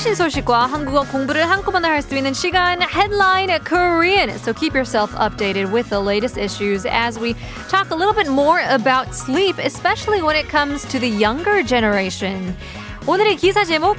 최신 소식과 한국어 공부를 한꺼번에 할 수 있는 시간 Headline Korean. So keep yourself updated with the latest issues as we talk a little bit more about sleep, especially when it comes to the younger generation. 오늘의 기사 제목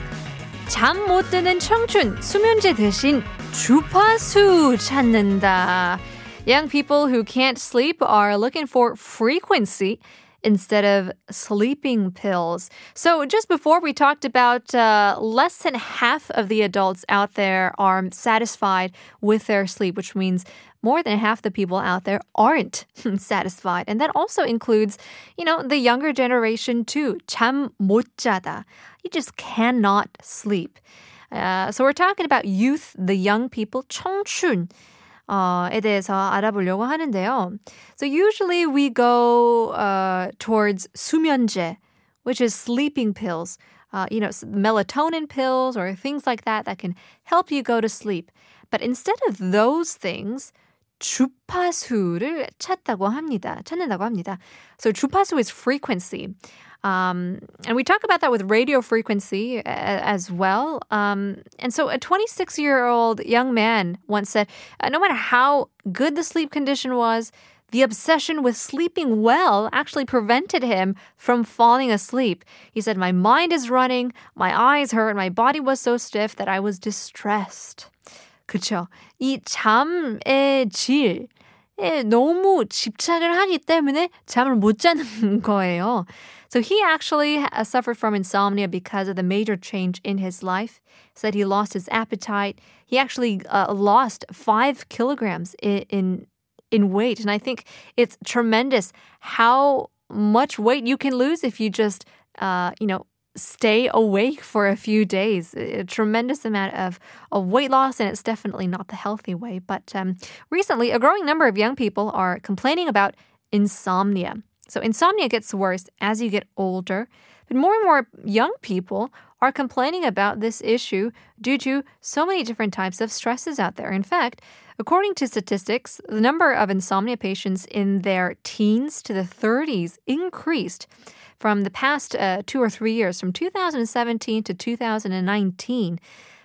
잠 못 드는 청춘 수면제 대신 주파수 찾는다. Young people who can't sleep are looking for frequency instead of sleeping pills. So, just before we talked about uh, less than half of the adults out there are satisfied with their sleep, which means more than half the people out there aren't satisfied. And that also includes, you know, the younger generation too. 잠 못 자다. You just cannot sleep. Uh, so we're talking about youth, the young people, 청춘. 에 대해서 알아보려고 하는데요. So usually we go uh, towards 수면제, which is sleeping pills. Uh, you know, melatonin pills or things like that that can help you go to sleep. But instead of those things, 주파수를 찾다고 합니다. 찾는다고 합니다. So 주파수 is frequency. Um, and we talk about that with radio frequency a- as well. Um, and so a 26 year old young man once said uh, no matter how good the sleep condition was, the obsession with sleeping well actually prevented him from falling asleep. He said, My mind is running, my eyes hurt, my body was so stiff that I was distressed. 그쵸. 이 잠의 질, 에 너무 집착을 하기 때문에 잠을 못 자는 거예요. So he actually uh, suffered from insomnia because of the major change in his life. Said he lost his appetite. He actually uh, lost five kilograms in, in in weight, and I think it's tremendous how much weight you can lose if you just uh, you know stay awake for a few days. A tremendous amount of, of weight loss, and it's definitely not the healthy way. But um, recently, a growing number of young people are complaining about insomnia. So insomnia gets worse as you get older. But more and more young people are complaining about this issue due to so many different types of stresses out there. In fact, according to statistics, the number of insomnia patients in their teens to the 30s increased from the past uh, two or three years, from 2017 to 2019.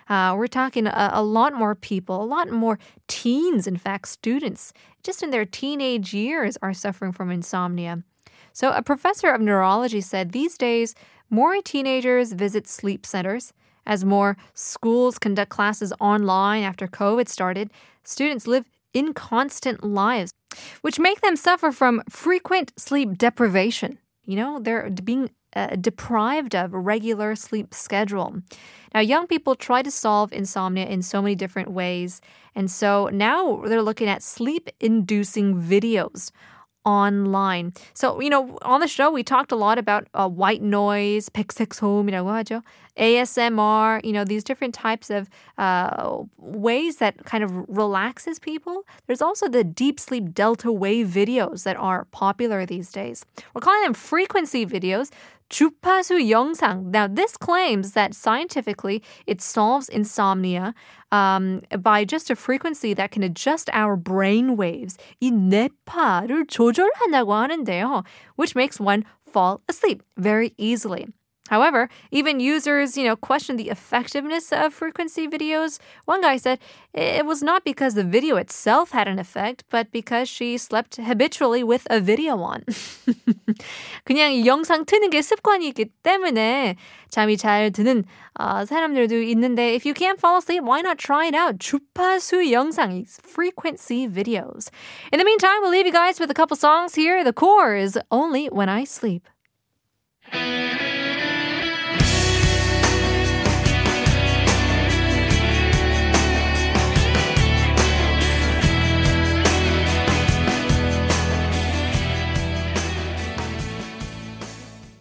Uh, we're talking a, a, lot more people, a lot more teens, in fact, students, just in their teenage years, are suffering from insomnia. So, a professor of neurology said these days, more teenagers visit sleep centers. As more schools conduct classes online after COVID started, students live inconstant lives, which make them suffer from frequent sleep deprivation. You know, they're being uh, deprived of regular sleep schedule. Now, young people try to solve insomnia in so many different ways. And so now they're looking at sleep inducing videos online. So, you know, on the show, we talked a lot about uh, white noise, 백색 소음이라고 하죠. ASMR, you know, these different types of uh, ways that kind of relaxes people. There's also the deep sleep delta wave videos that are popular these days. We're calling them frequency videos. 주파수 영상. Now, this claims that scientifically it solves insomnia um, by just a frequency that can adjust our brain waves. 이 뇌파를 조절한다고 하는데요, which makes one fall asleep very easily. However, even users, you know, questioned the effectiveness of frequency videos. One guy said it was not because the video itself had an effect, but because she slept habitually with a video on. 그냥 영상 트는 게 습관이기 때문에 잠이 잘 드는 사람들도 있는데 if you can't fall asleep, why not try it out? 주파수 영상, frequency videos. In the meantime, we'll leave you guys with a couple songs here. The Corrs Only When I Sleep.